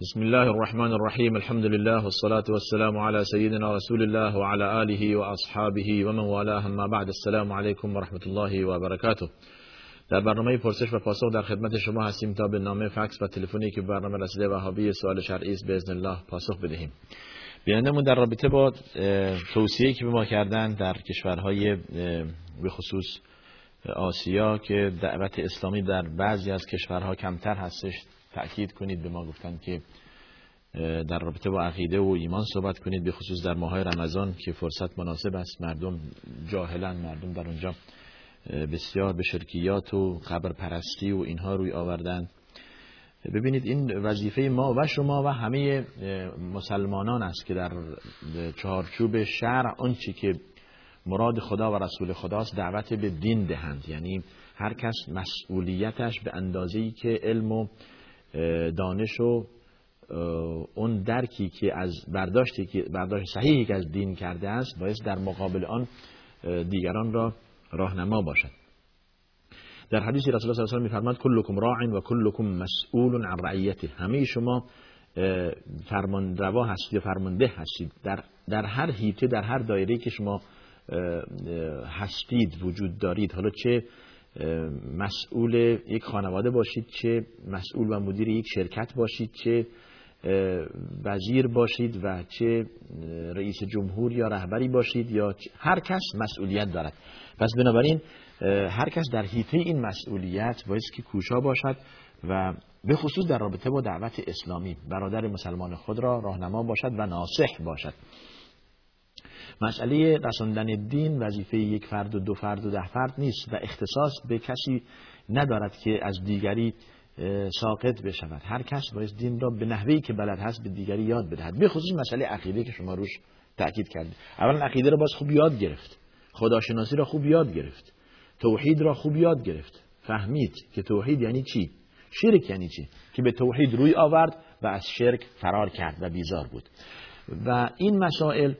بسم الله الرحمن الرحيم الحمد لله والصلاة والسلام على سيدنا رسول الله وعلى آله وأصحابه ومن والاه ما بعد السلام عليكم ورحمة الله وبركاته در برنامه پرسش و پاسخ در خدمت شما هستیم تا به نامه فکس و تلفنی که برنامه رسیده وهابی سوال شرعی است باذن الله پاسخ بدهیم. بینندمون در رابطه با توصیه‌ای که به ما کردن در کشورهای به خصوص آسیا که دعوت اسلامی در بعضی از کشورها کمتر هستش. تأکید کنید به ما گفتن که در رابطه با عقیده و ایمان صحبت کنید به خصوص در ماه رمضان که فرصت مناسب است. مردم جاهلن مردم در اونجا بسیار به شرکیات و قبر پرستی و اینها روی آوردن ببینید این وظیفه ما و شما و همه مسلمانان است که در چهارچوب شرع آنچه که مراد خدا و رسول خداست دعوت به دین دهند. یعنی هر کس مسئولیتش به اندازه‌ای که علم و دانش و اون درکی که از برداشتی که برداشت صحیحی که از دین کرده است باید در مقابل آن دیگران را راهنما باشد. در حدیث رسول الله صلی الله علیه و میفرماد کلکم راع و کلکم مسئول عن رعیته. همه شما فرمانروا هستید یا فرمانده هستید. در در هر حیطه در هر دایره که شما هستید وجود دارید حالا چه مسئول یک خانواده باشید چه مسئول و مدیر یک شرکت باشید چه وزیر باشید و چه رئیس جمهور یا رهبری باشید یا هر کس مسئولیت دارد. پس بنابراین هر کس در حیطه این مسئولیت باید که کوشا باشد و به خصوص در رابطه با دعوت اسلامی برادر مسلمان خود را راهنما باشد و ناصح باشد. مسئله رساندن دین وظیفه یک فرد و دو فرد و ده فرد نیست و اختصاص به کسی ندارد که از دیگری ساقط بشود. هر کس باید دین را به نحوی که بلد هست به دیگری یاد بدهد. به خصوص مسئله عقیده که شما روش تاکید کردید. اولا عقیده را باز خوب یاد گرفت. خداشناسی را خوب یاد گرفت. توحید را خوب یاد گرفت. فهمید که توحید یعنی چی؟ شرک یعنی چی؟ که به توحید روی آورد و از شرک فرار کرد و بیزار بود. و این مسائل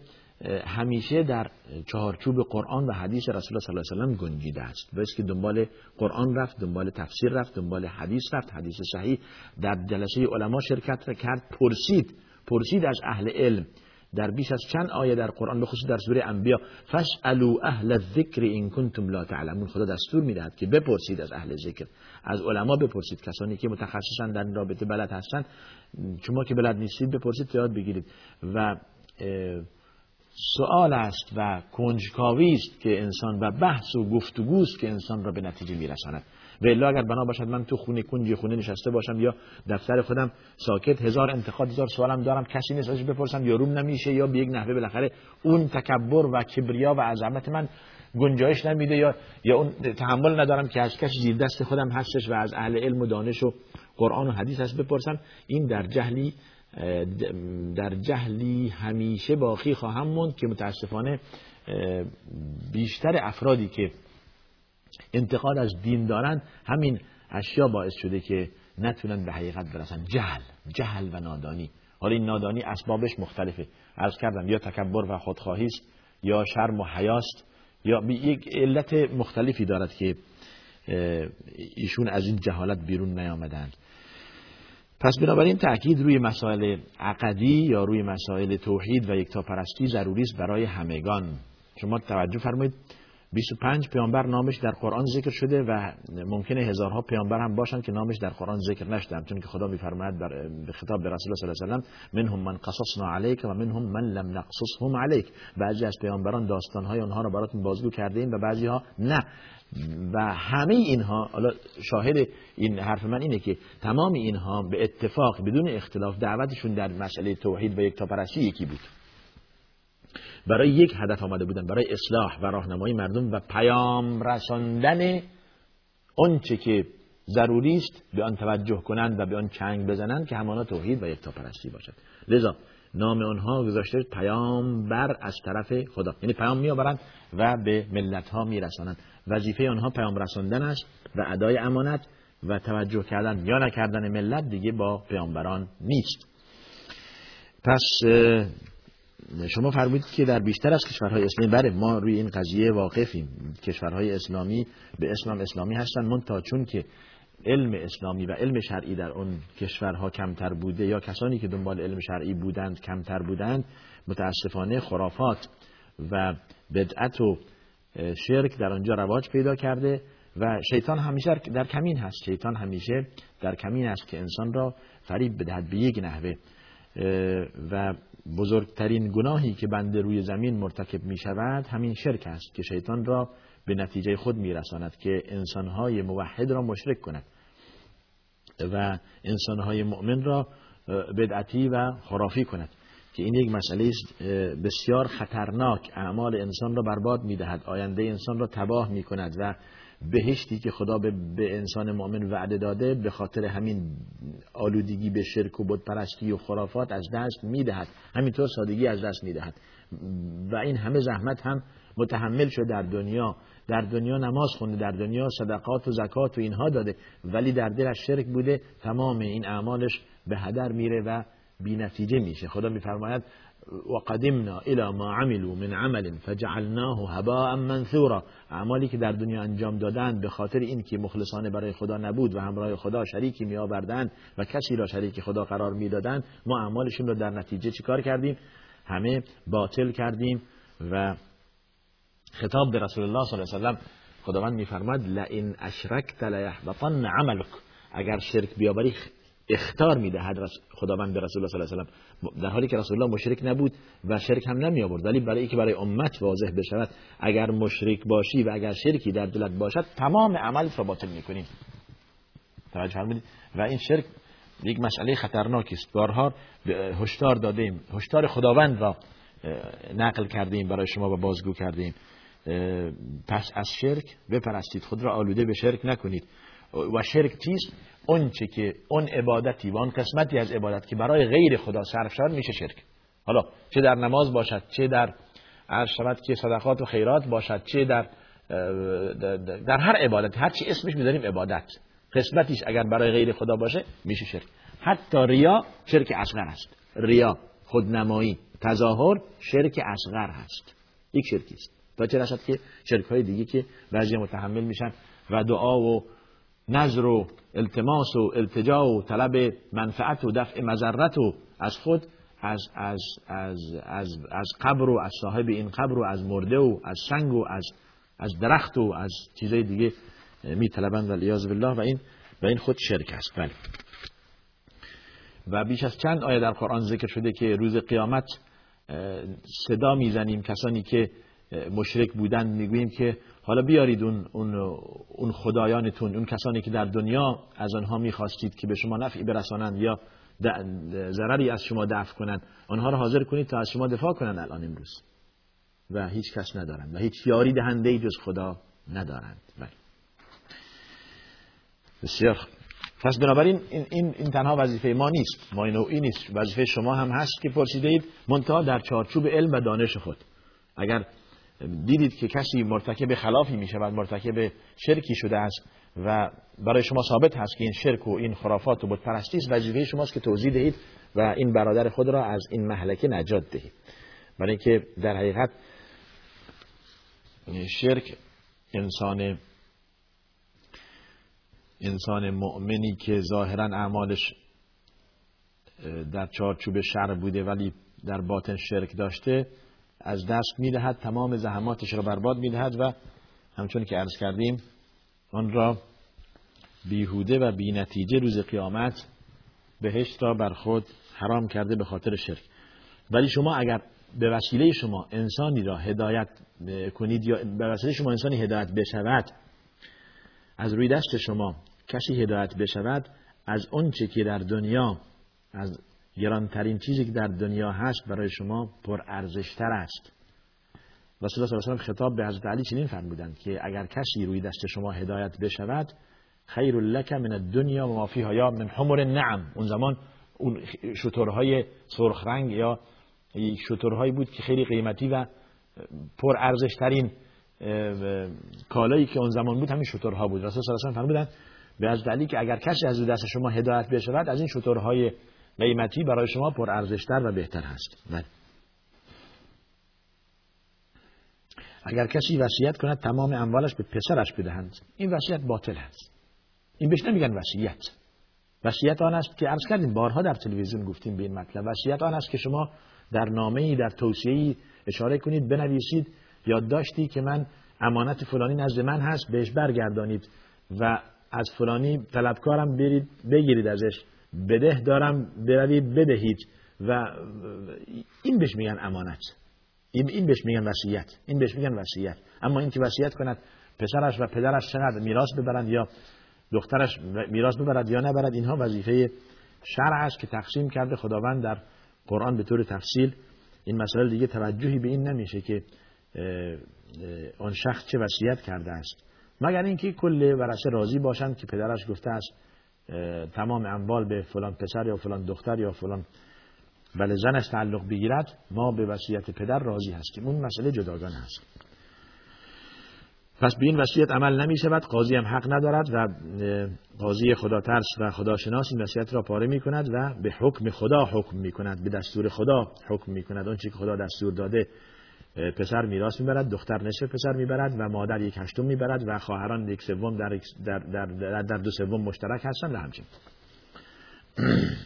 همیشه در چهارچوب قرآن و حدیث رسول الله صلی الله علیه و گنجیده است. باید که دنبال قرآن رفت دنبال تفسیر رفت دنبال حدیث رفت حدیث صحیح. در جلسه علما شرکت کرد پرسید پرسید از اهل علم. در بیش از چند آیه در قرآن به خصوص در سوره انبیا فاسالوا اهل الذکر ان کنتم لا تعلمون. خدا دستور می‌دهد که بپرسید از اهل ذکر. از علما بپرسید کسانی که متخصصن در رابطه بلد هستن. شما که بلد نیستید بپرسید یاد بگیرید. و سوال است و کنجکاوی است که انسان و بحث و گفتگو است که انسان را به نتیجه میرساند. و الا اگر بنا باشد من تو خونه کنجی خونه نشسته باشم یا دفتر خودم ساکت هزار انتقاد هزار سوالم دارم کسی نیست ازش بپرسم یا روم نمیشه یا به یک نحوه بالاخره اون تکبر و کبریا و عظمت من گنجایش نمیده یا یا اون تحمل ندارم که از کسی زیر دست خودم هستش و از اهل علم و دانش و قرآن و حدیث هست بپرسم. این در جهلی در جهلی همیشه باقی خواهم موند که متاسفانه بیشتر افرادی که انتقاد از دین دارند همین اشیا باعث شده که نتونن به حقیقت برسن. جهل جهل و نادانی. حالا این نادانی اسبابش مختلفه. عرض کردم یا تکبر و خودخواهی است یا شرم و حیاست یا یک علت مختلفی دارد که ایشون از این جهالت بیرون نیامدند. پس بنابراین تاکید روی مسائل عقدی یا روی مسائل توحید و یکتاپرستی ضروری است برای همگان. شما توجه فرمایید. 25 پیامبر نامش در قرآن ذکر شده و ممکنه هزارها پیامبر هم باشن که نامش در قرآن ذکر نشده. چون که خدا میفرماید به خطاب به رسول الله صلی الله علیه و منهم من قصصنا علیک و منهم من لم نقصصهم علیک. بعضی از پیامبران داستانهای آنها را براتون بازگو کرده ایم و بعضی ها نه. و همه اینها حالا شاهد این حرف من اینه که تمام اینها به اتفاق بدون اختلاف دعوتشون در مسئله توحید و یکتاپرستی یکی بود. برای یک هدف آمده بودن برای اصلاح و راهنمایی مردم و پیام رساندن آنچه که ضروری است به آن توجه کنند و به آن چنگ بزنند که همانا توحید و یکتاپرستی باشد. لذا نام آنها گذاشته پیام بر از طرف خدا. یعنی پیام میآورند و به ملت ها میرسانند. وظیفه آنها پیام رساندن است و ادای امانت و توجه کردن یا نکردن ملت دیگه با پیامبران نیست. پس شما فرمودید که در بیشتر از کشورهای اسلامی بله ما روی این قضیه واقفیم. کشورهای اسلامی به اسلام اسلامی هستن من تا چون که علم اسلامی و علم شرعی در اون کشورها کمتر بوده یا کسانی که دنبال علم شرعی بودند کمتر بودند متاسفانه خرافات و بدعت و شرک در آنجا رواج پیدا کرده و شیطان همیشه در کمین هست. شیطان همیشه در کمین است که انسان را فریب بدهد به یک نحوه. و بزرگترین گناهی که بنده روی زمین مرتکب می شود همین شرک است که شیطان را به نتیجه خود می رساند که انسانهای موحد را مشرک کند و انسانهای مؤمن را بدعتی و خرافی کند که این یک مسئله بسیار خطرناک. اعمال انسان را برباد می دهد آینده انسان را تباه می کند و بهشتی که خدا به, به انسان مؤمن وعده داده به خاطر همین آلودگی به شرک و بود پرستی و خرافات از دست می‌دهد. همینطور سادگی از دست می‌دهد. و این همه زحمت هم متحمل شد در دنیا. در دنیا نماز خونده در دنیا صدقات و زکات و اینها داده. ولی در دلش شرک بوده تمام این اعمالش به هدر میره و بی نتیجه میشه. خدا میفرماید وقدمنا الى ما عملوا من عمل فجعلناه هباء منثورا. اعمالی که در دنیا انجام دادن به خاطر اینکه مخلصانه برای خدا نبود و همراه خدا شریکی می آوردن و کسی را شریک خدا قرار می‌دادند ما اعمالشون رو در نتیجه چیکار کردیم؟ همه باطل کردیم و خطاب به رسول الله صلی الله علیه و سلم خداوند میفرماد لئن اشرکت لیحبطن عملک. اگر شرک بیاوری اختار می‌دهد خداوند به رسول الله صلی الله علیه و در حالی که رسول الله مشرک نبود و شرک هم نمی آورد ولی برای اینکه برای امت واضح بشود اگر مشرک باشی و اگر شرکی در دلت باشد تمام عمل را باطل می‌کنی. توجه فرمودید؟ و این شرک یک مسئله خطرناکی است. بارها هشدار دادیم. هشدار خداوند را نقل کردیم برای شما و بازگو کردیم. پس از شرک بپرستید. خود را آلوده به شرک نکنید. و شرک چیست؟ اون چه که اون عبادتی و اون قسمتی از عبادت که برای غیر خدا صرف شد میشه شرک. حالا چه در نماز باشد چه در عرض شود که صدقات و خیرات باشد چه در در هر عبادت هر چی اسمش می‌ذاریم عبادت. قسمتیش اگر برای غیر خدا باشه میشه شرک. حتی ریا شرک اصغر است. ریا خودنمایی تظاهر شرک اصغر هست. یک شرکی است. تا چه رسد که شرک های دیگه که بعضی متحمل میشن و دعا و نظر و التماس و التجا و طلب منفعت و دفع مذرت و از خود از, از, از, از, از قبر و از صاحب این قبر و از مرده و از سنگ و از, از درخت و از چیزای دیگه می طلبند و بالله و این و این خود شرک است. بله. و بیش از چند آیه در قرآن ذکر شده که روز قیامت صدا می‌زنیم. کسانی که مشرک بودن می‌گوییم که حالا بیارید اون, اون, اون خدایانتون اون کسانی که در دنیا از آنها می‌خواستید که به شما نفعی برسانند یا ضرری از شما دفع کنند آنها را حاضر کنید تا از شما دفاع کنند الان امروز. و هیچ کس ندارند و هیچ یاری دهنده جز خدا ندارند. بله. بسیار پس بنابراین این, این, این تنها وظیفه ما نیست. ما این نیست. وظیفه شما هم هست که پرسیده اید منتها در چارچوب علم و دانش خود. اگر دیدید که کسی مرتکب خلافی می شود مرتکب شرکی شده است و برای شما ثابت هست که این شرک و این خرافات و بتپرستی است. وظیفه شماست که توضیح دهید و این برادر خود را از این محلکه نجات دهید. برای اینکه در حقیقت شرک انسان انسان مؤمنی که ظاهرا اعمالش در چارچوب شر بوده ولی در باطن شرک داشته از دست می‌دهد تمام زحماتش را برباد می‌دهد و همچون که عرض کردیم آن را بیهوده و بی نتیجه روز قیامت بهشت را بر خود حرام کرده به خاطر شرک. ولی شما اگر به وسیله شما انسانی را هدایت کنید یا به وسیله شما انسانی هدایت بشود از روی دست شما کسی هدایت بشود از اون که در دنیا از گرانترین چیزی که در دنیا هست برای شما پر ارزشتر است. رسول الله صلی الله علیه و خطاب به حضرت علی چنین فرمودند که اگر کسی روی دست شما هدایت بشود خیر لک من الدنیا و ما فیها یا من حمر النعم. اون زمان اون شترهای سرخ رنگ یا شترهایی بود که خیلی قیمتی و پر ارزشترین کالایی که اون زمان بود همین شترها بود. رسول الله صلی الله علیه و فرمودند به حضرت علی که اگر کسی از دست شما هدایت بشود از این شترهای قیمتی برای شما پر ارزشتر و بهتر هست. بله. اگر کسی وصیت کند تمام اموالش به پسرش بدهند این وصیت باطل هست این بهش نمیگن وصیت. وصیت آن است که عرض کردیم بارها در تلویزیون گفتیم به این مطلب. وصیت آن است که شما در نامه در توصیه اشاره کنید بنویسید یادداشتی که من امانت فلانی نزد من هست بهش برگردانید و از فلانی طلبکارم برید بگیرید ازش. بده دارم بروید بدهید و این بهش میگن امانت. این بهش میگن وصیت. این بهش میگن وصیت. اما اینکه وصیت کند پسرش و پدرش چقدر میراث ببرند یا دخترش میراث ببرد یا نبرد اینها وظیفه شرع است که تقسیم کرده. خداوند در قرآن به طور تفصیل این مسئله دیگه توجهی به این نمیشه که آن شخص چه وصیت کرده است. مگر اینکه کل ورثه راضی باشند که پدرش گفته است تمام اموال به فلان پسر یا فلان دختر یا فلان بله زنش تعلق بگیرد ما به وصیت پدر راضی هستیم. اون مسئله جداگانه است. پس به این وصیت عمل نمی شود قاضی هم حق ندارد و قاضی خدا ترس و خداشناس این وصیت را پاره می کند و به حکم خدا حکم می کند به دستور خدا حکم می کند اون که خدا دستور داده پسر میراث می‌برد دختر نصف پسر می‌برد و مادر یک هشتم می‌برد و خواهران یک سوم در, در, در, در دو سوم مشترک هستند و همچنین.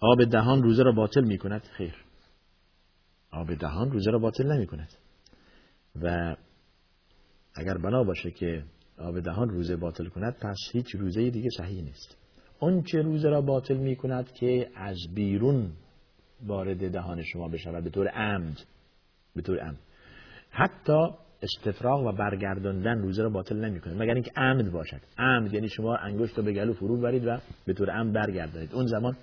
آب دهان روزه را باطل می کند خیر. آب دهان روزه را باطل نمی کند و اگر بنا باشه که آب دهان روزه باطل کند پس هیچ روزه دیگه صحیح نیست. اون چه روزه را باطل می کند که از بیرون وارد دهان شما بشود. به طور عمد. به طور عمد. حتی استفراغ و برگرداندن روزه را باطل نمی‌کنه. مگر اینکه عمد باشد. عمد یعنی شما انگشت رو به گلو فرو برید و به طور عمد برگردانید. اون زمان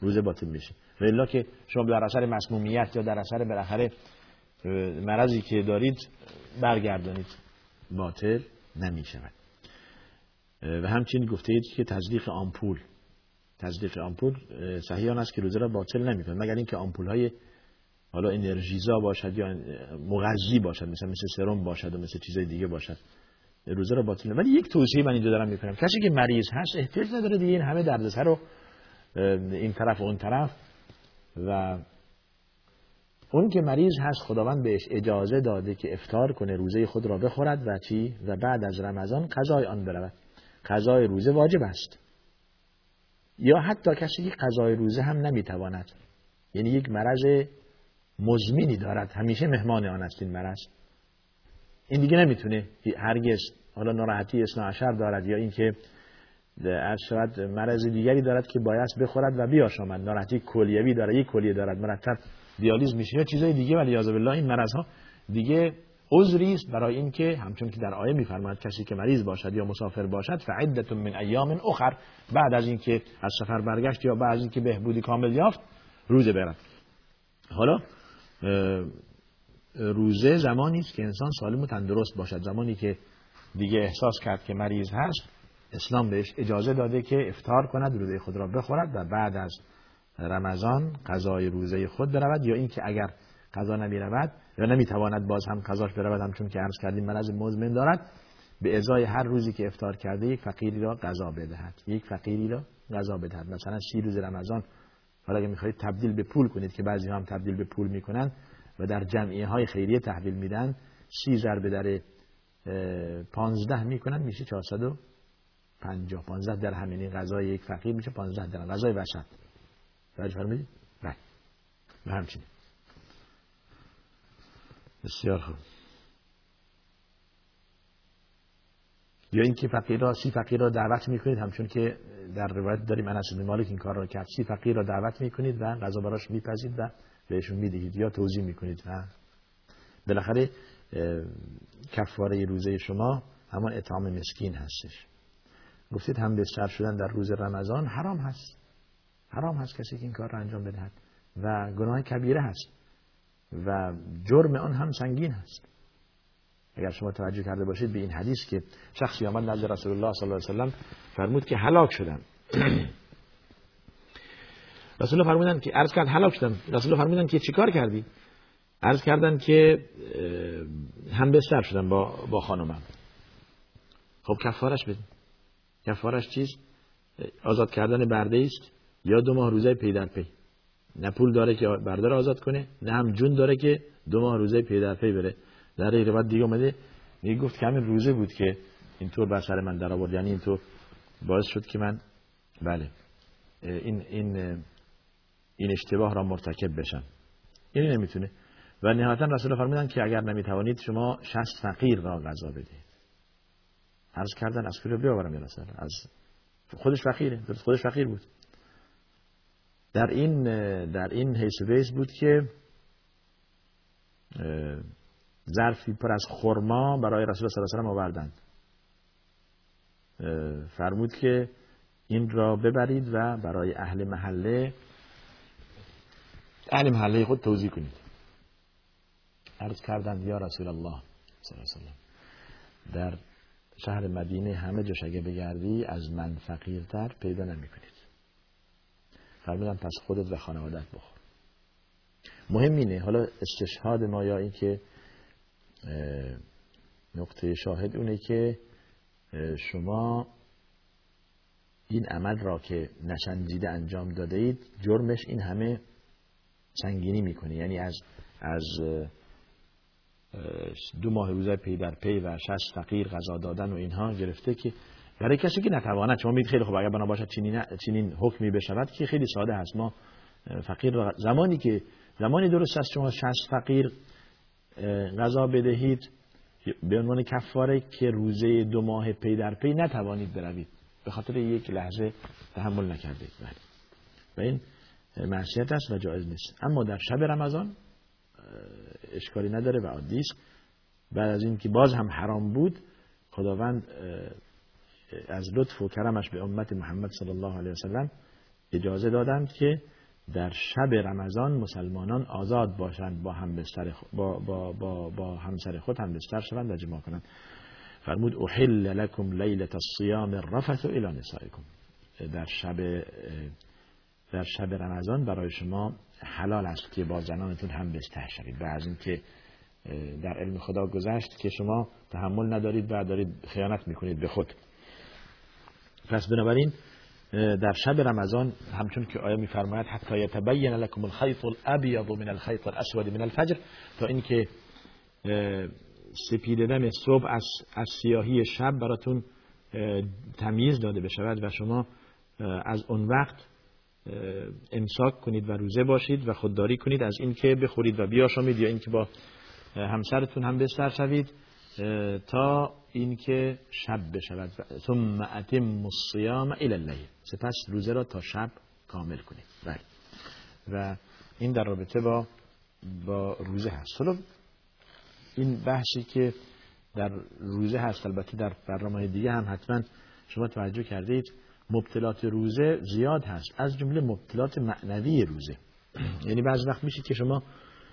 روزه باطل میشه. و که شما در اثر مسمومیت یا در اثر بالاخره مرضی که دارید برگردانید. باطل نمی و همچنین گفته اید که تزدیق آمپول تزدیق آمپول صحیح است که روزه را باطل نمی‌کنه. مگر اینکه آمپول های حالا انرژیزا باشد یا مغذی باشد مثلا مثل سرم باشد و مثل چیزای دیگه باشد روزه را باطل ولی یک توصیه من اینجا دارم می‌کنم. کسی که مریض هست احتیاج نداره دیگه این همه دردسر رو این طرف و اون طرف. و اون که مریض هست خداوند بهش اجازه داده که افتار کنه روزه خود را بخورد و چی؟ و بعد از رمضان قضای آن برود. قضای روزه واجب است. یا حتی کسی که قضای روزه هم نمی‌تواند. یعنی یک مرض مزمینی دارد. همیشه مهمان آن است این مرض. این دیگه نمی‌تونه هرگز حالا ناراحتی اسنا عشر دارد یا اینکه از شاید مرض دیگری دارد که باید بخورد و بیاشامد. ناراحتی کلیوی دارد یک کلیه دارد. مرتب دیالیز میشه یا چیزای دیگه ولی یاذ بالله این مرض ها دیگه عذری است برای اینکه همچون که در آیه میفرماید کسی که مریض باشد یا مسافر باشد فعدت من ایام اخر بعد از اینکه از سفر برگشت یا بعد از اینکه بهبودی کامل یافت روزه برد. حالا روزه زمانی است که انسان سالم و تندرست باشد. زمانی که دیگه احساس کرد که مریض هست اسلام بهش اجازه داده که افتار کند روزه خود را بخورد و بعد از رمضان قضای روزه خود برود. یا اینکه اگر قضا نمی رود یا نمی تواند باز هم قضاش برود همچون که عرض کردیم مرض مزمن دارد. به ازای هر روزی که افتار کرده یک فقیری را قضا بدهد. یک فقیری را قضا بدهد. مثلا سی روز رمضان. حالا اگه می‌خواهید تبدیل به پول کنید که بعضی هم تبدیل به پول می‌کنن و در جمعیه های خیریه تحویل میدن سی ضربه در پانزده می‌کنن میشه 450 پانزده در همین غذای یک فقیر میشه پانزده در غذای وسط. توجه فرمودید؟ بله. و همچنین. بسیار خوب. یا اینکه فقیر را سی فقیر را دعوت می‌کنید همچون که در روایت داریم انس بن مالک این کار را کرد. سی فقیر را دعوت می‌کنید و غذا براش میپزید و بهشون می‌دهید یا توضیح می‌کنید و بالاخره کفاره روزه شما همان اطعام مسکین هستش. گفتید هم بستر شدن در روز رمضان حرام هست. حرام هست کسی که این کار را انجام بدهد. و گناه کبیره هست. و جرم آن هم سنگین هست اگر شما توجه کرده باشید به این حدیث که شخصی آمد نزد رسول الله صلی الله علیه و فرمود که هلاک شدم. رسول الله فرمودن که عرض کرد هلاک شدم. رسول الله فرمودن که چیکار کردی؟ عرض کردن که هم بستر شدم با با خانمم. خب کفارش بدین. کفارش چیست؟ آزاد کردن برده است یا دو ماه روزه پی در پی؟ نه پول داره که برده آزاد کنه نه هم جون داره که دو ماه روزه پی در پی بره. در روایت دیگه اومده میگه گفت که همین روزه بود که اینطور بر سر من در آورد. یعنی اینطور باعث شد که من بله. این این این اشتباه را مرتکب بشم. یعنی نمی‌تونه. و نهایتا رسول فرمودن که اگر نمی‌توانید شما شصت فقیر را غذا بدهید عرض کردن از کجا بیاورم یا از خودش فقیره. خودش فقیر بود. در این در این حیث بیس بود که ظرفی پر از خرما برای رسول صلی الله علیه و آوردند. فرمود که این را ببرید و برای اهل محله اهل محله خود توضیح کنید. عرض کردند یا رسول الله صلی الله علیه و در شهر مدینه همه جاش اگه بگردی از من فقیرتر پیدا نمی کنید. فرمودن پس خودت و خانوادت بخور. مهم اینه حالا استشهاد ما یا این که نقطه شاهد اونه که شما این عمل را که نشنجیده انجام داده اید جرمش این همه سنگینی می‌کنه. یعنی از از دو ماه روزه پی در پی و شصت فقیر غذا دادن و اینها گرفته که برای کسی که نتواند شما میگید خیلی خوب اگر بنا باشد چنین چنین حکمی بشود که خیلی ساده هست ما فقیر زمانی که زمانی درست است شما شصت فقیر غذا بدهید به عنوان کفاره که روزه دو ماه پی در پی نتوانید بروید. به خاطر یک لحظه تحمل نکردید. بله. و این معصیت است و جایز نیست. اما در شب رمضان اشکالی نداره و عادی است. بعد از اینکه باز هم حرام بود خداوند از لطف و کرمش به امت محمد صلی الله علیه وسلم اجازه دادند که در شب رمضان مسلمانان آزاد باشند با هم بستر با, با, با, با همسر خود هم بستر شوند و جماع کنند. فرمود احل لکم لیلت الصیام الرفث الى نسائکم. در شب در شب رمضان برای شما حلال است که با زنانتون هم بستر شوید بعد اینکه در علم خدا گذشت که شما تحمل ندارید و دارید خیانت می‌کنید به خود. پس بنابراین در شب رمضان همچون که آیه میفرماید حتی یتبین لكم الخيط الابيض من الخيط الاسود من الفجر تا اینکه سپیددم صبح از, از سیاهی شب براتون تمیز داده بشود و شما از اون وقت امساک کنید و روزه باشید و خودداری کنید از اینکه بخورید و بیاشامید یا اینکه با همسرتون هم بستر شوید. تا اینکه شب بشود. ثم اتم الصیام الى الليل سپس روزه را تا شب کامل کنید. بله. و این در رابطه با با روزه هست. حالا این بحثی که در روزه هست البته در برنامه دیگه هم حتما شما توجه کردید مبتلات روزه زیاد هست. از جمله مبتلات معنوی روزه. یعنی بعض وقت میشه که شما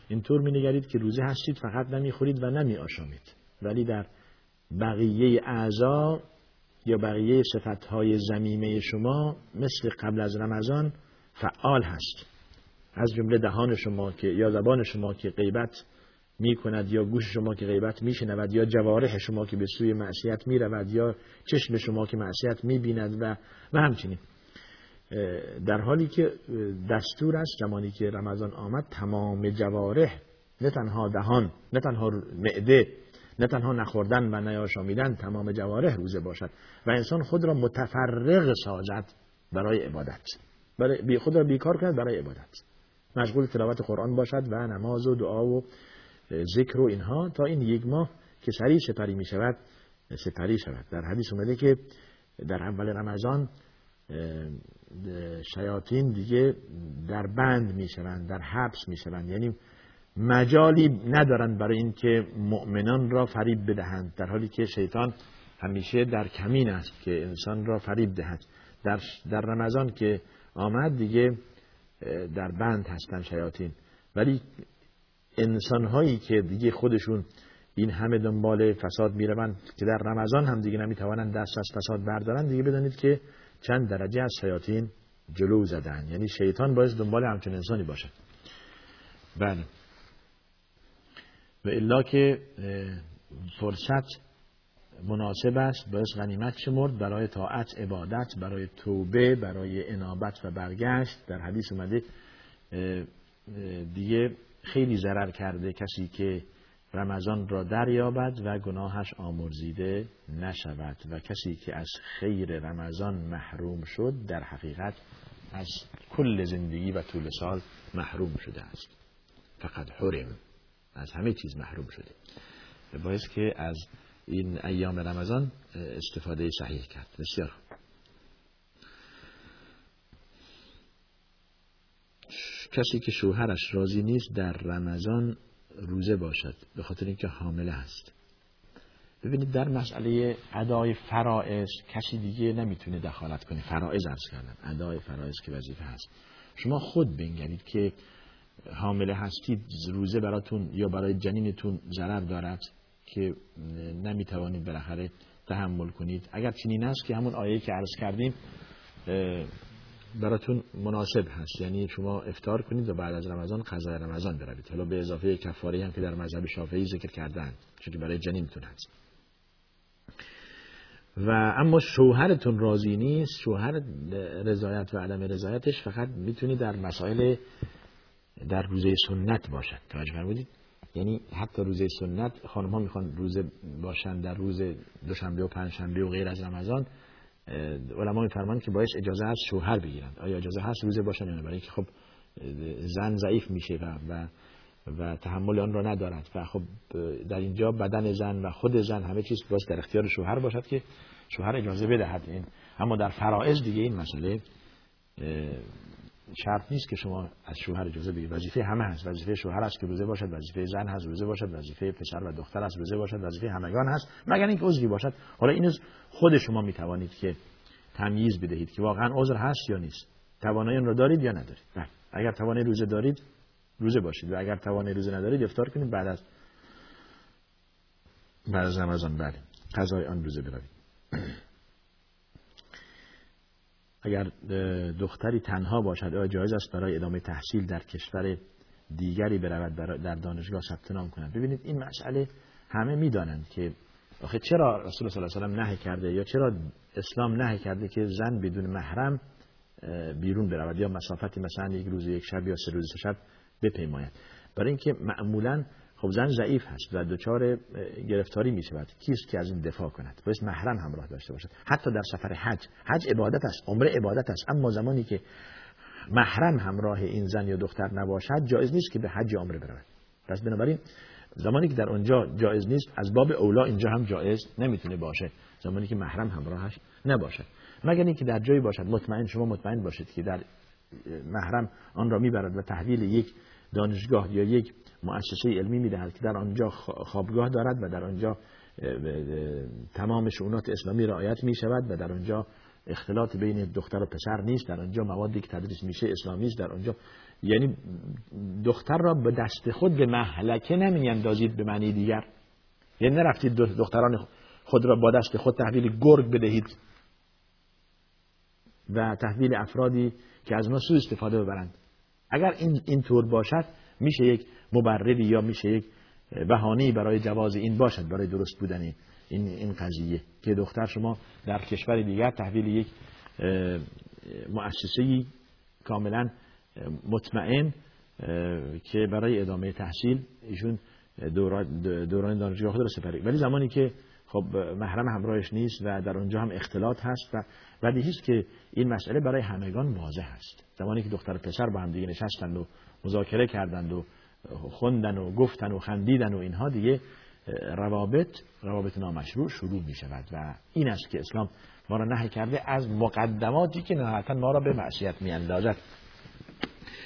اینطور می که روزه هستید فقط نمی‌خورید و نمی آشامید ولی در بقیه اعضا یا بقیه صفتهای زمیمه شما مثل قبل از رمضان فعال هست. از جمله دهان شما که یا زبان شما که غیبت می کند یا گوش شما که غیبت می شنود یا جوارح شما که به سوی معصیت می رود یا چشم شما که معصیت می بیند و, و همچنین. در حالی که دستور است زمانی که رمضان آمد تمام جوارح نه تنها دهان نه تنها معده نه تنها نخوردن و نیاشامیدن تمام جوارح روزه باشد و انسان خود را متفرغ سازد برای عبادت. برای خود را بیکار کند برای عبادت. مشغول تلاوت قرآن باشد و نماز و دعا و ذکر و اینها تا این یک ماه که سریع سپری می شود سپری شود. در حدیث اومده که در اول رمضان شیاطین دیگه در بند می شوند در حبس می شوند. یعنی مجالی ندارند برای اینکه مؤمنان را فریب بدهند در حالی که شیطان همیشه در کمین است که انسان را فریب دهد. در, در رمضان که آمد دیگه در بند هستند شیاطین. ولی انسان هایی که دیگه خودشون این همه دنبال فساد می‌روند که در رمضان هم دیگه نمی‌توانند دست از فساد بردارن دیگه بدانید که چند درجه از شیاطین جلو زدن. یعنی شیطان باید دنبال همچون انسانی باشد. بله. و الا که فرصت مناسب است باید غنیمت شمرد برای طاعت عبادت برای توبه برای انابت و برگشت. در حدیث اومده دیگه خیلی ضرر کرده کسی که رمضان را دریابد و گناهش آمرزیده نشود و کسی که از خیر رمضان محروم شد در حقیقت از کل زندگی و طول سال محروم شده است. فقط حرم. از همه چیز محروم شده. باعث که از این ایام رمضان استفاده صحیح کرد. بسیار کسی که شوهرش راضی نیست در رمضان روزه باشد به خاطر اینکه حامله است. ببینید در مسئله ادای فرائض کسی دیگه نمی‌تونه دخالت کنه. فرائض ارز کردم. ادای فرائض که وظیفه هست. شما خود بنگرید که حامله هستید روزه براتون یا برای جنینتون ضرر دارد که نمی‌توانید بالاخره تحمل کنید. اگر چنین است که همون آیه که عرض کردیم براتون مناسب هست. یعنی شما افتار کنید و بعد از رمضان قضای رمضان بروید. حالا به اضافه کفاری هم که در مذهب شافعی ذکر کردن چون که برای جنینتون هست. و اما شوهرتون راضی نیست. شوهر رضایت و عدم رضایتش فقط می‌تونی در مسائل در روزه سنت باشد. توجه فرمودید؟ یعنی حتی روزه سنت خانم ها می‌خوان روزه باشن در روز دوشنبه و پنجشنبه و غیر از رمضان علما میفرمان که باید اجازه از شوهر بگیرن آیا اجازه هست روزه باشن یا برای اینکه خب زن ضعیف میشه و, و و تحمل آن را ندارد. و خب در اینجا بدن زن و خود زن همه چیز باز در اختیار شوهر باشد که شوهر اجازه بدهد. این اما در فرائض دیگه این مسئله شرط نیست که شما از شوهر اجازه بگیرید وظیفه همه هست. وظیفه شوهر است که روزه باشد. وظیفه زن هست روزه باشد. وظیفه پسر و دختر است روزه باشد. وظیفه همگان هست. مگر اینکه عذری باشد. حالا این خود شما می توانید که تمییز بدهید که واقعا عذر هست یا نیست. توانایی را دارید یا ندارید. بله. اگر توانایی روزه دارید روزه باشید. و اگر توانایی روزه ندارید افطار کنید. بعد از بعد از رمضان بله. قضای آن روزه بروید. اگر دختری تنها باشد آیا جایز است برای ادامه تحصیل در کشور دیگری برود در دانشگاه ثبت نام کند ببینید این مسئله همه می‌دانند که آخه چرا رسول صلی الله علیه و نه کرده یا چرا اسلام نه کرده که زن بدون محرم بیرون برود یا مسافتی مثلا یک روز یک شب یا سه روز شب بپیماید؟ برای اینکه معمولا خب زن ضعیف هست و دچار گرفتاری می شود کیست که از این دفاع کند؟ باید محرم همراه داشته باشد. حتی در سفر حج. حج عبادت است عمره عبادت است. اما زمانی که محرم همراه این زن یا دختر نباشد جایز نیست که به حج عمره برود. پس بنابراین زمانی که در اونجا جایز نیست از باب اولا اینجا هم جایز نمی‌تونه باشه. زمانی که محرم همراهش نباشد. مگر اینکه در جایی باشد. مطمئن شما مطمئن باشید که در محرم آن را می‌برد و تحویل یک دانشگاه یا یک مؤسسه علمی می‌دهد که در آنجا خوابگاه دارد و در آنجا تمام شؤونات اسلامی رعایت می شود و در آنجا اختلاط بین دختر و پسر نیست. در آنجا موادی که تدریس میشه اسلامی است. در آنجا یعنی دختر را به دست خود به محلکه نمیاندازید به معنی دیگر. یعنی نرفتید دختران خود را با دست خود تحویل گرگ بدهید و تحویل افرادی که از ما سو استفاده ببرند. اگر این اینطور باشد میشه یک مبرری یا میشه یک بهانه‌ای برای جواز این باشد برای درست بودن این این قضیه. که دختر شما در کشور دیگر تحویل یک مؤسسه‌ای کاملا مطمئن که برای ادامه تحصیل ایشون دوران دانشگاه خود را سپری. ولی زمانی که خب محرم همراهش نیست و در اونجا هم اختلاط هست و بدیهی است که این مسئله برای همگان واضح است. زمانی که دختر و پسر با هم دیگه نشستند و مذاکره کردند و خوندن و گفتن و خندیدن و اینها دیگه روابط روابط نامشروع شروع می شود و این است که اسلام ما را نهی کرده از مقدماتی که نهایتا ما را به معصیت می اندازد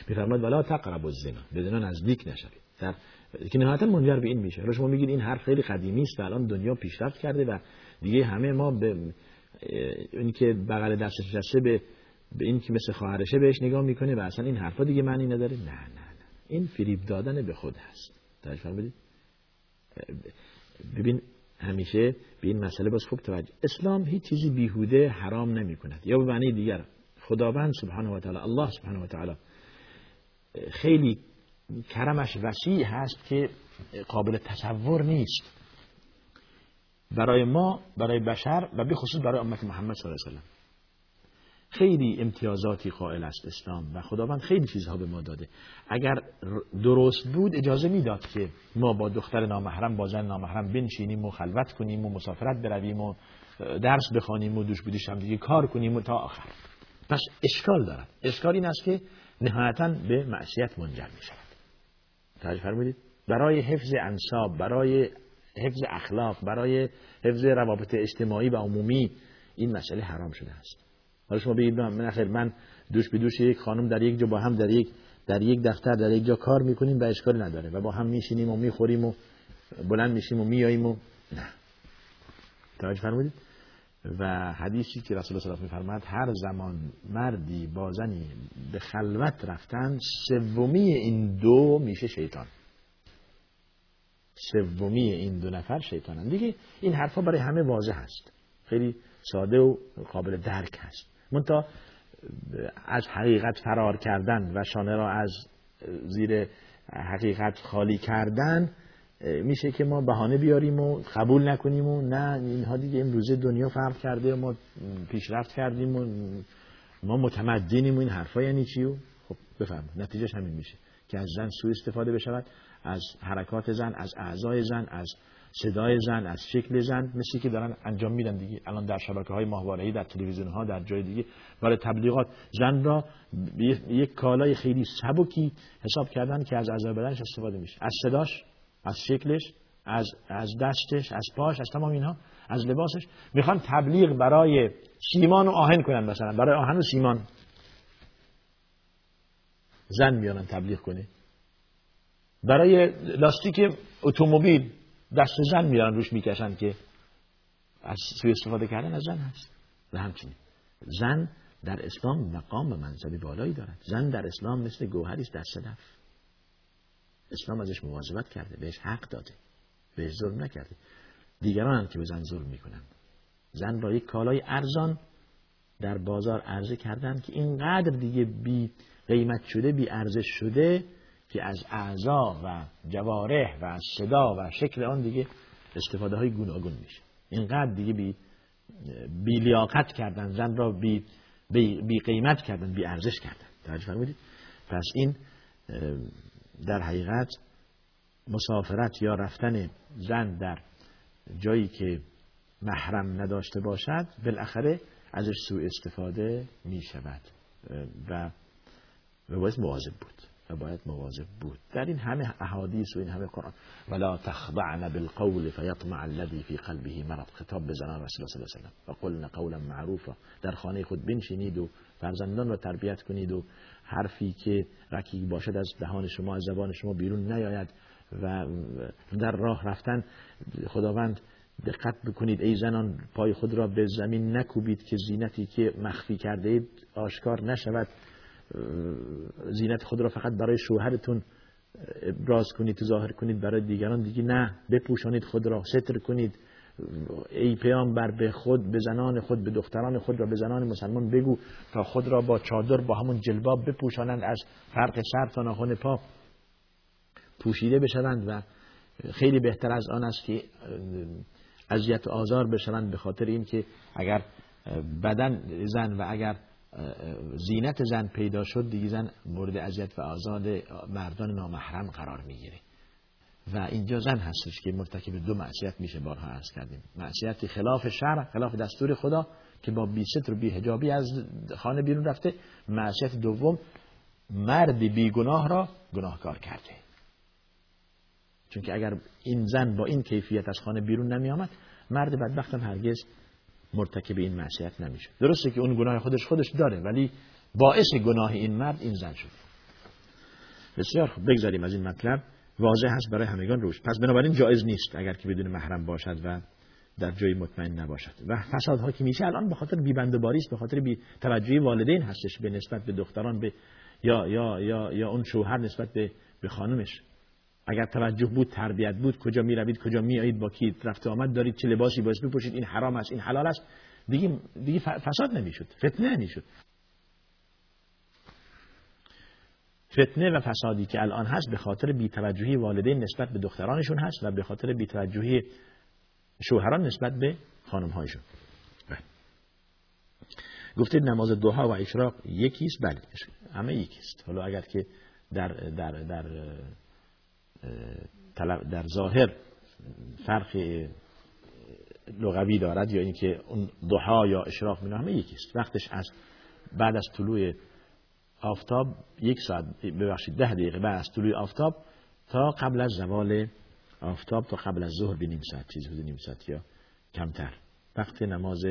میفرماد ولا تقربوا الزنا زنا نزدیک نشوید. در که نهایتا منجر به این میشه حالا شما میگید این حرف خیلی قدیمی است و الان دنیا پیشرفت کرده و دیگه همه ما به این که بغل دستش نشسته به به این که مثل خواهرشه بهش نگاه می‌کنه و اصلا این حرفا دیگه معنی نداره. نه نه نه. این فریب دادن به خود هست. توجه بدید ببین همیشه به این مسئله باز خوب توجه. اسلام هیچ چیزی بیهوده حرام نمی کند یا به معنی دیگر خداوند سبحانه و تعالی الله سبحانه و تعالی خیلی کرمش وسیع هست که قابل تصور نیست. برای ما برای بشر و به خصوص برای امت محمد صلی الله علیه و خیلی امتیازاتی قائل است اسلام و خداوند خیلی چیزها به ما داده. اگر درست بود اجازه می‌داد که ما با دختر نامحرم با زن نامحرم بنشینیم و خلوت کنیم و مسافرت برویم و درس بخوانیم و دوش بودیش هم دیگه کار کنیم و تا آخر. پس اشکال دارد. اشکال این است که نهایتا به معصیت منجر می شود توجه فرمودید؟ برای حفظ انصاب برای حفظ اخلاق برای حفظ روابط اجتماعی و عمومی این مسئله حرام شده است. حالا شما بگید من خیر من دوش به دوش یک خانم در یک جا با هم در یک در یک دفتر در یک جا کار می‌کنیم و اشکال نداره و با هم میشینیم و می‌خوریم و بلند میشیم و میاییم و نه. توجه فرمودید؟ و حدیثی که رسول الله صلی هر زمان مردی با زنی به خلوت رفتن سومی این دو میشه شیطان. سومی این دو نفر شیطانن. دیگه این حرفا برای همه واضح هست. خیلی ساده و قابل درک هست. منتها از حقیقت فرار کردن و شانه را از زیر حقیقت خالی کردن میشه که ما بهانه بیاریم و قبول نکنیم و نه اینها دیگه امروزه دنیا فرق کرده ما پیشرفت کردیم و ما متمدنیم و این حرفا یعنی چی؟ و خب بفهم نتیجهش همین میشه که از زن سوء استفاده بشود از حرکات زن از اعضای زن از صدای زن از شکل زن مثل که دارن انجام میدن دیگه. الان در شبکه های ماهواره‌ای در تلویزیون ها در جای دیگه برای تبلیغات. زن را یک کالای خیلی سبکی حساب کردن که از اعضای بدنش استفاده میشه. از صداش از شکلش از از دستش از پاش از تمام اینها از لباسش. می‌خوان تبلیغ برای سیمان و آهن کنن مثلا. برای آهن و سیمان. زن میانن تبلیغ کنه. برای لاستیک اتومبیل دست زن میارن روش می‌کشن که از سوی استفاده کردن از زن هست. و همچنین زن در اسلام مقام و منصب بالایی دارد. زن در اسلام مثل گوهری است در صدف. اسلام ازش مواظبت کرده بهش حق داده بهش ظلم نکرده. دیگران هم که به زن ظلم می‌کنن. زن را یک کالای ارزان در بازار عرضه کردن که اینقدر دیگه بی قیمت شده بی ارزش شده که از اعضا و جوارح و از صدا و شکل آن دیگه استفاده های گوناگون میشه. اینقدر دیگه بی, بی لیاقت کردن زن را بی, بی, قیمت کردن بی ارزش کردن. توجه فرمودید؟ پس این در حقیقت مسافرت یا رفتن زن در جایی که محرم نداشته باشد بالاخره ازش سوء استفاده می شود و باید مواظب بود. و باید مواظب بود. در این همه احادیث و این همه قرآن. ولا تخضعن بالقول فیطمع الذي في قلبه مرض. خطاب به زنان رسول الله صلی الله علیه و و قلنا قولا معروفا. در خانه خود بنشینید و فرزندان را تربیت کنید و حرفی که رکیک باشد از دهان شما از زبان شما بیرون نیاید و در راه رفتن خداوند دقت بکنید. ای زنان پای خود را به زمین نکوبید که زینتی که مخفی کرده اید آشکار نشود. زینت خود را فقط برای شوهرتون ابراز کنید تو ظاهر کنید برای دیگران دیگه نه. بپوشانید خود را ستر کنید. ای بر به خود به زنان خود به دختران خود را به زنان مسلمان بگو تا خود را با چادر با همون جلباب بپوشانند از فرق سر تا ناخن پا پوشیده بشوند و خیلی بهتر از آن است که اذیت آزار بشوند به خاطر اینکه اگر بدن زن و اگر زینت زن پیدا شد دیگه زن مورد اذیت و آزاد مردان نامحرم قرار می‌گیره. و اینجا زن هستش که مرتکب دو معصیت میشه بارها عرض کردیم. معصیت خلاف شرع خلاف دستور خدا که با بی ستر و بی حجابی از خانه بیرون رفته. معصیت دوم مرد بی گناه را گناهکار کرده. چون اگر این زن با این کیفیت از خانه بیرون نمی آمد مرد بدبخت هم هرگز مرتکب این معصیت نمیشه. درسته که اون گناه خودش خودش داره ولی باعث گناه این مرد این زن شده بسیار خوب. بگذاریم از این مطلب. واضح هست برای همگان روش. پس بنابراین جایز نیست اگر که بدون محرم باشد و در جای مطمئن نباشد. و فسادها که میشه الان به خاطر بی است به خاطر بی توجهی والدین هستش به نسبت به دختران به یا یا یا یا اون شوهر نسبت به به خانمش اگر توجه بود تربیت بود کجا می روید کجا می آیید با کی رفت آمد دارید چه لباسی باید بپوشید این حرام است این حلال است دیگه دیگه فساد نمی‌شد فتنه نمی‌شد. فتنه و فسادی که الان هست به خاطر بیتوجهی والدین نسبت به دخترانشون هست و به خاطر بیتوجهی شوهران نسبت به خانمهایشون. بله. گفتید نماز دوها و اشراق یکیست؟ بله. همه یکیست. حالا اگر که در در در در ظاهر فرق لغوی دارد یا اینکه اون دوها یا اشراق مینا همه یکیست وقتش از بعد از طلوع آفتاب یک ساعت ببخشید ده دقیقه بعد از طلوع آفتاب تا قبل از زوال آفتاب تا قبل از ظهر به نیم ساعت چیز حدود نیم ساعت یا کمتر. وقت نماز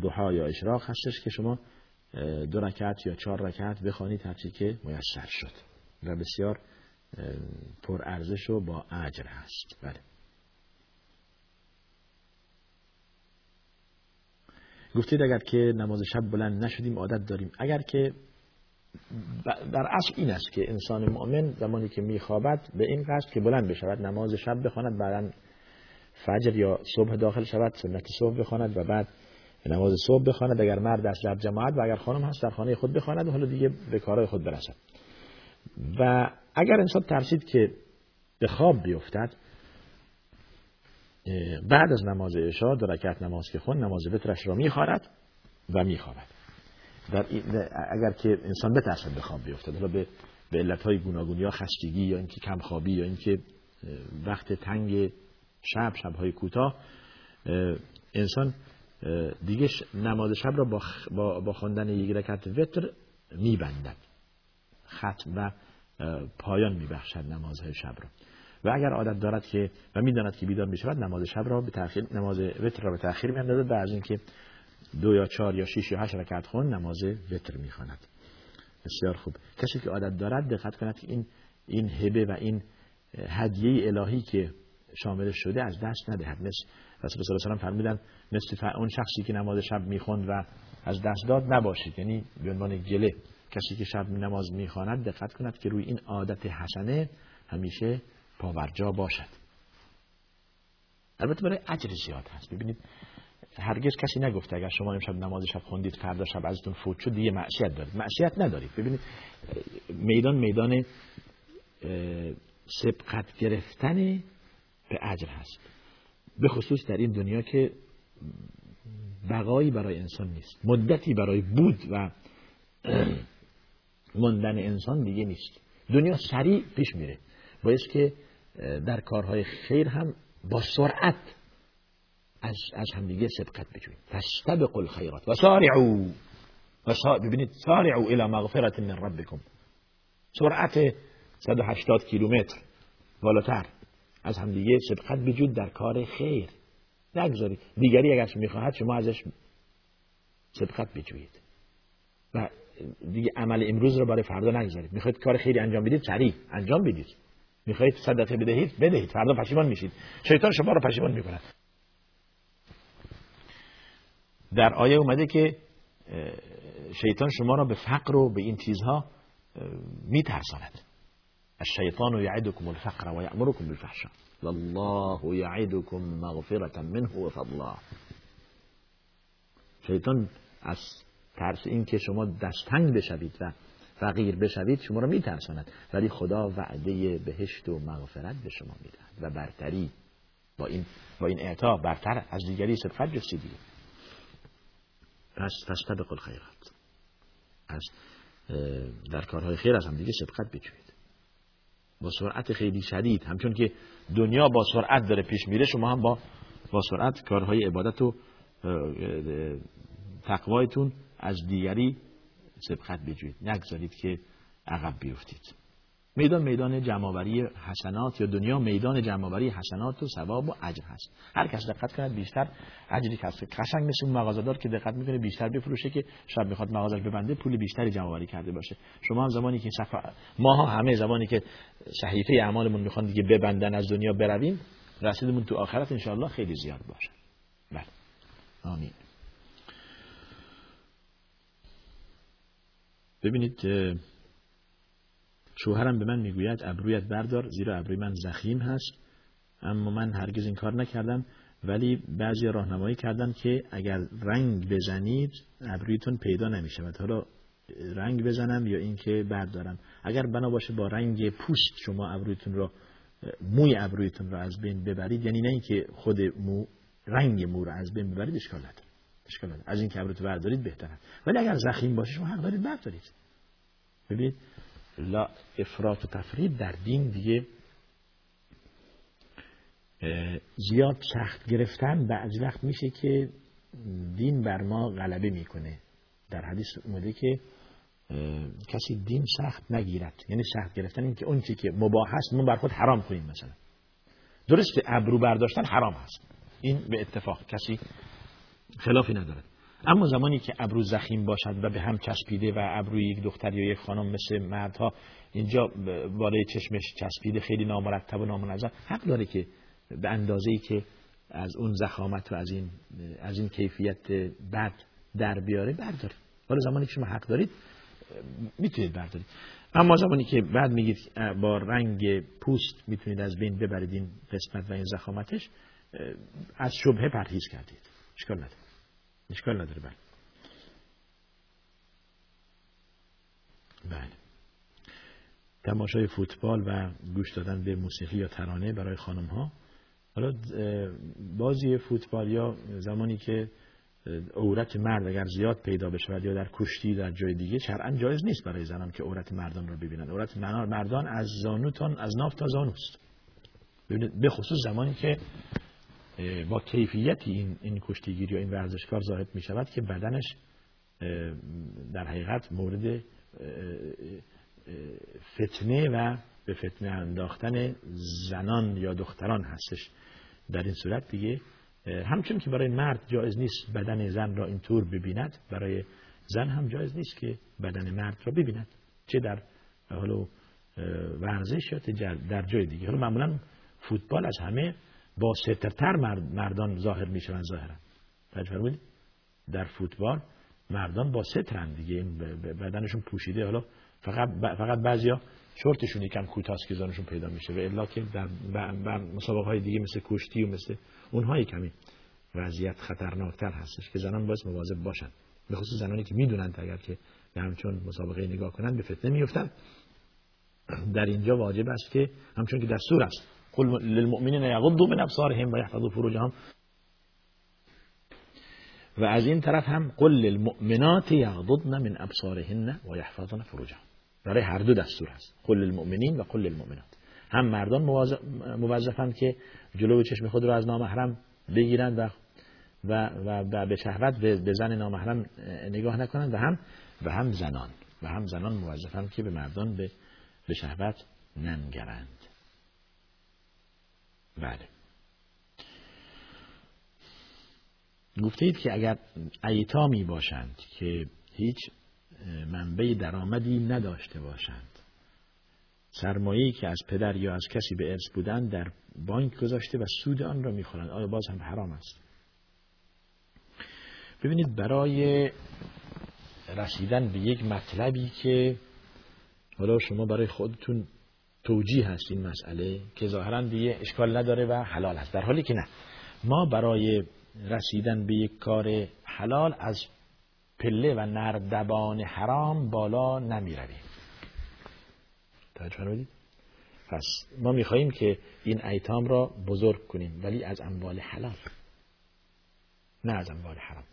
دوها یا اشراق هستش که شما دو رکعت یا چهار رکعت بخوانید هرچی که میسر شد. و بسیار پر ارزش و با اجر هست بله. گفتید اگر که نماز شب بلند نشدیم عادت داریم. اگر که در اصل این است که انسان مؤمن زمانی که میخوابد به این قصد که بلند بشود نماز شب بخواند بعدا فجر یا صبح داخل شود سنت صبح بخواند و بعد نماز صبح بخواند. اگر مرد است در جماعت و اگر خانم هست در خانه خود بخواند و حالا دیگه به کارهای خود برسد. و اگر انسان ترسید که به خواب بیفتد بعد از نماز عشا دو نماز که خون نماز وترش را میخوارد و میخوابد. در اگر که انسان بترسد به خواب بیفتد حالا به به علتهای گوناگون یا خستگی یا اینکه کمخوابی یا اینکه وقت تنگ شب شبهای کوتاه انسان دیگه نماز شب را با, با خواندن یک رکعت وتر میبندد. ختم و پایان میبخشد نمازهای شب را. و اگر عادت دارد که و می‌داند که بیدار می‌شود نماز شب را به تاخیر نماز وتر را به تاخیر میاندازد بعد از اینکه دو یا چهار یا شش یا هشت رکعت خون نماز وتر می‌خواند. بسیار خوب. کسی که عادت دارد دقت کند که این این هبه و این هدیه الهی که شامل شده از دست ندهد. مثل رسول الله صلی فرمودن مثل اون شخصی که نماز شب می‌خوند و از دست داد نباشید. یعنی به عنوان گله. کسی که شب نماز می‌خواند دقت کند که روی این عادت حسنه همیشه پاورجا باشد. البته برای اجر زیاد هست. ببینید هرگز کسی نگفته اگر شما امشب نماز شب خوندید فردا شب ازتون فوت شد دیگه معصیت دارید. معصیت ندارید. ببینید میدان میدان سبقت گرفتن به اجر هست. به خصوص در این دنیا که بقایی برای انسان نیست. مدتی برای بود و ماندن انسان دیگه نیست. دنیا سریع پیش میره. باید که در کارهای خیر هم با سرعت از, از همدیگه سبقت بجوید فاستبقوا الخیرات و سارعوا و ببینید سارعوا الى مغفرت من ربکم. سرعت 180 کیلومتر بالاتر از همدیگه سبقت بجوید در کار خیر. نگذارید. دیگری اگر می‌خواهد شما ازش سبقت بجوید و دیگه عمل امروز رو برای فردا نگذارید. می‌خواید کار خیلی انجام بدید سریع انجام بدید. می‌خواید صدقه بدهید بدهید. فردا پشیمان میشید. شیطان شما رو پشیمان می‌کند. در آیه اومده که شیطان شما را به فقر و به این چیزها میترساند. الشیطان یعدکم الفقر و یأمرکم بالفحشاء. والله یعدکم مغفرة منه و فضلا. شیطان از ترس این که شما دستنگ بشوید و فقیر بشوید شما را میترساند. ولی خدا وعده بهشت و مغفرت به شما می‌دهد و برتری با این با این اعطا برتر از دیگری سبقت جستیدی پس طبق الخیرات. از در کارهای خیر از هم دیگه سبقت بجوید با سرعت خیلی شدید. همچون که دنیا با سرعت داره پیش میره شما هم با با سرعت کارهای عبادت و تقوایتون از دیگری سبقت بجوید نگذارید که عقب بیفتید. میدان میدان جمعآوری حسنات یا دنیا میدان جمعآوری حسنات و ثواب و اجر هست. هر کس دقت کند بیشتر اجری کسب قشنگ مثل اون مغازه‌دار که دقت می‌کنه بیشتر بفروشه که شب می‌خواد مغازش ببنده پول بیشتری جمعآوری کرده باشه. شما هم زمانی که صف... ما همه زمانی که صحیفه اعمالمون می‌خوان دیگه ببندن از دنیا برویم رسیدمون تو آخرت ان خیلی زیاد باشه. بله. آمین. ببینید شوهرم به من می‌گوید ابرویت بردار زیرا ابروی من زخیم هست. اما من هرگز این کار نکردم. ولی بعضی راهنمایی کردن که اگر رنگ بزنید ابرویتون پیدا نمیشه حالا رنگ بزنم یا اینکه بردارم. اگر بنا باشه با رنگ پوست شما ابرویتون رو موی ابرویتون رو از بین ببرید یعنی نه اینکه خود مو رنگ مو رو از بین ببرید اشکال اشکال نداره از این که بردارید بهتره. ولی اگر زخیم باشه شما حق دارید بردارید. ببینید لا افراط و تفرید در دین دیگه زیاد سخت گرفتن بعضی وقت میشه که دین بر ما غلبه می‌کنه. در حدیث اومده که کسی دین سخت نگیرد. یعنی سخت گرفتن این که اون که مباح هست ما بر خود حرام کنیم مثلا. درست ابرو برداشتن حرام هست. این به اتفاق. کسی خلافی ندارد. اما زمانی که ابرو زخیم باشد و به هم چسبیده و ابروی یک دختر یا یک خانم مثل مردها اینجا بالای چشمش چسبیده خیلی نامرتب و نامنظم حق داره که به اندازه ای که از اون زخامت و از این از این کیفیت بد در بیاره برداره حالا زمانی که شما حق دارید می‌تونید بردارید. اما زمانی که بعد میگید با رنگ پوست می‌تونید از بین ببرید این قسمت و این زخامتش از شبهه پرهیز کردید. اشکال نداره. اشکال نداره بله. بله. تماشای فوتبال و گوش دادن به موسیقی یا ترانه برای خانم ها حالا بازی فوتبال یا زمانی که عورت مرد اگر زیاد پیدا بشه یا در کشتی در جای دیگه شرعا جایز نیست برای زنان که عورت مردان رو ببینن عورت مردان از زانوتان از ناف تا زانوست. به خصوص زمانی که با کیفیتی این این کشتیگیری یا این ورزشکار ظاهر می شود که بدنش در حقیقت مورد فتنه و به فتنه انداختن زنان یا دختران هستش. در این صورت دیگه همچون که برای مرد جایز نیست بدن زن را اینطور ببیند برای زن هم جایز نیست که بدن مرد را ببیند. چه در حالا ورزش یا در جای دیگه. حالا معمولا فوتبال از همه با سترتر مردان ظاهر می شوند ظاهرا در فوتبال مردان با سترن دیگه. بدنشون پوشیده. حالا فقط فقط بعضیا شورتشون یکم کوتاست که زانشون پیدا میشه. و الا که در مسابقه های دیگه مثل کشتی و مثل اونهای کمی وضعیت خطرناکتر هستش که زنان باید مواظب باشن. به خصوص زنانی که می‌دونن اگر که همچون مسابقه نگاه کنن به فتنه میفتن در اینجا واجب است که همچون که در سور است قل للمؤمنین یغضوا من ابصارهم و یحفظوا فروجهم. و از این طرف هم قل للمؤمنات یغضضن من ابصارهن و یحفظن فروجهم. برای هر دو دستور هست قل للمؤمنین و قل للمؤمنات. هم مردان موظفند که جلو چشم خود را از نامحرم بگیرند و و, و به شهوت به زن نامحرم نگاه نکنند و هم و هم زنان. و هم زنان موظفند که به مردان به به شهوت ننگرند. بله. گفته اید که اگر ایتامی باشند که هیچ منبع درآمدی نداشته باشند سرمایه‌ای که از پدر یا از کسی به ارث بودن در بانک گذاشته و سود آن را می‌خورند آیا باز هم حرام است؟ ببینید برای رسیدن به یک مطلبی که حالا شما برای خودتون توجیه هست این مسئله که ظاهرا دیگه اشکال نداره و حلال هست. در حالی که نه. ما برای رسیدن به یک کار حلال از پله و نردبان حرام بالا نمی رویم توجه پس ما می‌خواهیم که این ایتام را بزرگ کنیم ولی از اموال حلال. نه از اموال حرام.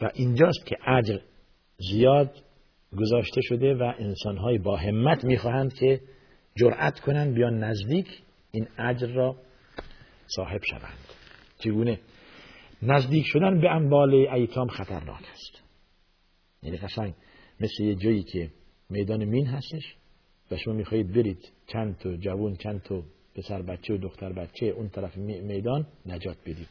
و اینجاست که اجر زیاد گذاشته شده و انسانهای با همت می‌خواهند که جرأت کنند بیان نزدیک این اجر را صاحب شوند. چگونه؟ نزدیک شدن به اموال ایتام خطرناک است. یعنی قشنگ مثل یه جایی که میدان مین هستش و شما می‌خواهید برید چند تا جوون چند تا پسر بچه و دختر بچه اون طرف میدان نجات بدید.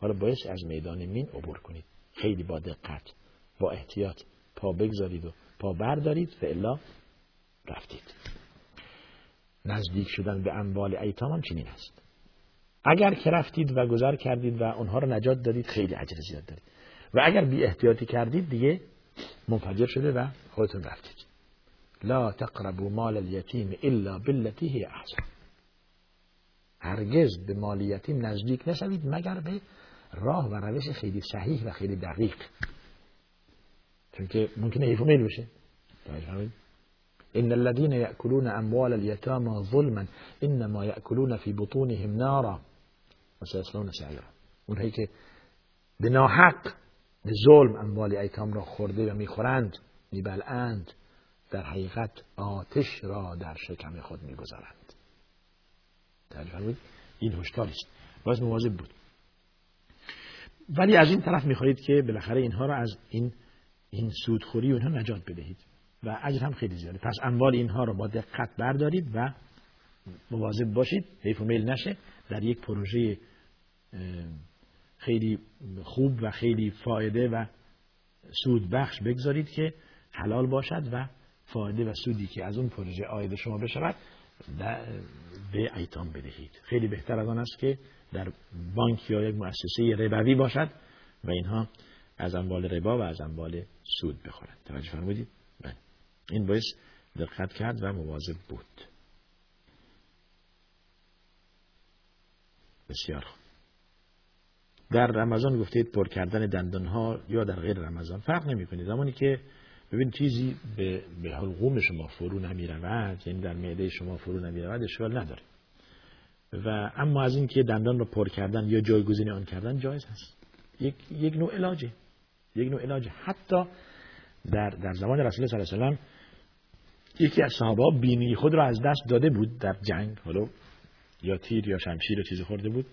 حالا باید از میدان مین عبور کنید. خیلی با دقت با احتیاط پا بگذارید و پا بردارید و الا رفتید. نزدیک شدن به اموال ایتام هم چنین است. اگر که رفتید و گذر کردید و اونها رو نجات دادید خیلی اجر زیاد دارید. و اگر بی احتیاطی کردید دیگه منفجر شده و خودتون رفتید. لا تقربوا مال اليتیم الا بالتي هي احسن. هرگز به مال یتیم نزدیک نشوید مگر به راه و روش خیلی صحیح و خیلی دقیق. چون که ممکنه حیف میل بشه. ان الذين ياكلون اموال اليتامى ظلما انما ياكلون في بطونهم نارا. و سيصلون سعيرا. اونهایی که به ظلم اموال را خورده و می‌خورند میبلند در حقیقت آتش را در شکم خود می‌گذارند. تعریف این هشداری است. باید مواظب بود. ولی از این طرف می‌خواهید که بالاخره اینها را از این این سودخوری و اینها نجات بدهید. و اجر هم خیلی زیاده. پس اموال اینها را با دقت بردارید و مواظب باشید. حیف و میل نشه. در یک پروژه خیلی خوب و خیلی فایده و سود بخش بگذارید که حلال باشد و فایده و سودی که از اون پروژه آید شما بشود به ایتام بدهید. خیلی بهتر از آن است که در بانک یا یک مؤسسه ربوی باشد و اینها از اموال ربا و از اموال سود بخورند. توجه فرمودید؟ این باعث دقت کرد و مواظب بود. بسیار در رمضان گفتید پر کردن دندان ها یا در غیر رمضان؟ فرق نمی کنید زمانی که ببین چیزی به, به حلقوم شما فرو نمی رود یعنی در معده شما فرو نمی رود اشکال نداره. و اما از اینکه دندان رو پر کردن یا جایگزین آن کردن جایز هست یک, یک نوع علاجه. یک نوع علاجه. حتی در, در زمان رسول صلی الله علیه و یکی از صحابه بینی خود را از دست داده بود در جنگ. حالا یا تیر یا شمشیر چیزی خورده بود.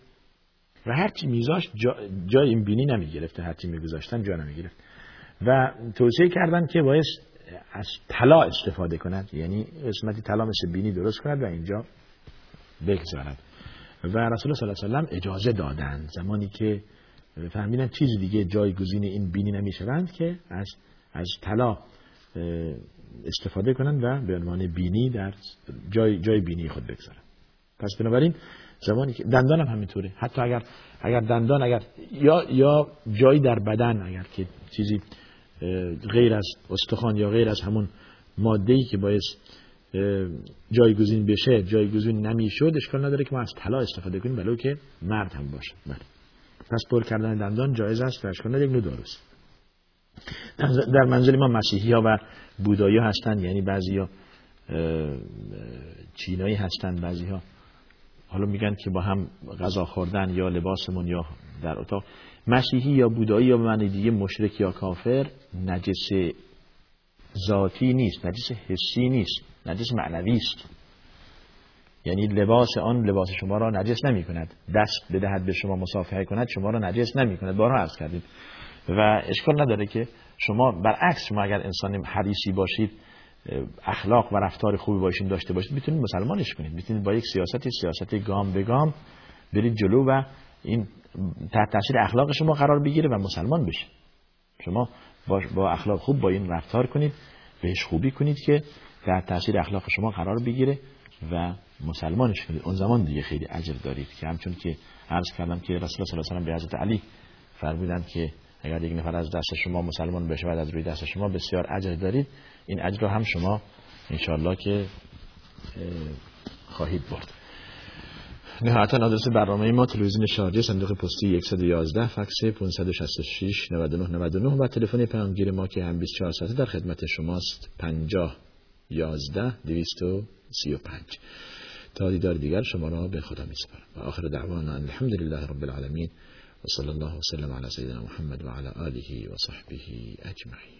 و هرچی میذاشت جا جای این بینی نمی گرفته هرچی میگذاشتن جا نمی گرفت و توصیه کردن که باید از طلا استفاده کند یعنی قسمتی طلا مثل بینی درست کند و اینجا بگذارد. و رسول الله صلی الله علیه و اجازه دادند. زمانی که فهمیدن چیز دیگه جایگزین این بینی نمی‌شوند که از از طلا استفاده کنند و به عنوان بینی در جای جای بینی خود بگذارند پس بنابراین زمانی که دندان هم همینطوره. حتی اگر اگر دندان اگر یا یا جایی در بدن اگر که چیزی غیر از استخوان یا غیر از همون ماده ای که باعث جایگزین بشه جایگزین نمی‌شد اشکال نداره که ما از طلا استفاده کنیم بلو که مرد هم باشه. بله. پس پر کردن دندان جایز است و اشکال نداره. یک درست در منزل ما مسیحی ها و بودایی هستند یعنی بعضی ها چینایی هستند بعضی ها حالا میگن که با هم غذا خوردن یا لباسمون یا در اتاق. مسیحی یا بودایی یا معنی دیگه مشرک یا کافر نجس ذاتی نیست نجس حسی نیست نجس معنوی است. یعنی لباس آن لباس شما را نجس نمی کند دست بدهد به شما مصافحه کند شما را نجس نمی کند بارها عرض کردید و اشکال نداره که شما برعکس شما اگر انسان حریصی باشید اخلاق و رفتار خوبی باشین داشته باشید می‌تونید مسلمانش کنید. می‌تونید با یک سیاستی سیاست گام به گام برید جلو و این تحت تاثیر اخلاق شما قرار بگیره و مسلمان بشه شما با, اخلاق خوب با این رفتار کنید بهش خوبی کنید که در تاثیر اخلاق شما قرار بگیره و مسلمانش کنید. اون زمان دیگه خیلی اجر دارید که همچون که عرض کردم که رسول الله صلی الله علیه و به حضرت علی فرمودند که اگر یک نفر از دست شما مسلمان بشه و از روی دست شما بسیار اجر دارید این اجر رو هم شما انشالله که خواهید برد. نهایتا آدرس برنامه ما تلویزیون شارجه صندوق پستی 111 فکس 566 99 99 و تلفن پیامگیر ما که هم 24 ساعته در خدمت شماست 50 11 235 تا دیدار دیگر شما را به خدا می سپارم و آخر دعوانا الحمد لله رب العالمین. وصلى الله وسلم على سيدنا محمد وعلى آله وصحبه أجمعين.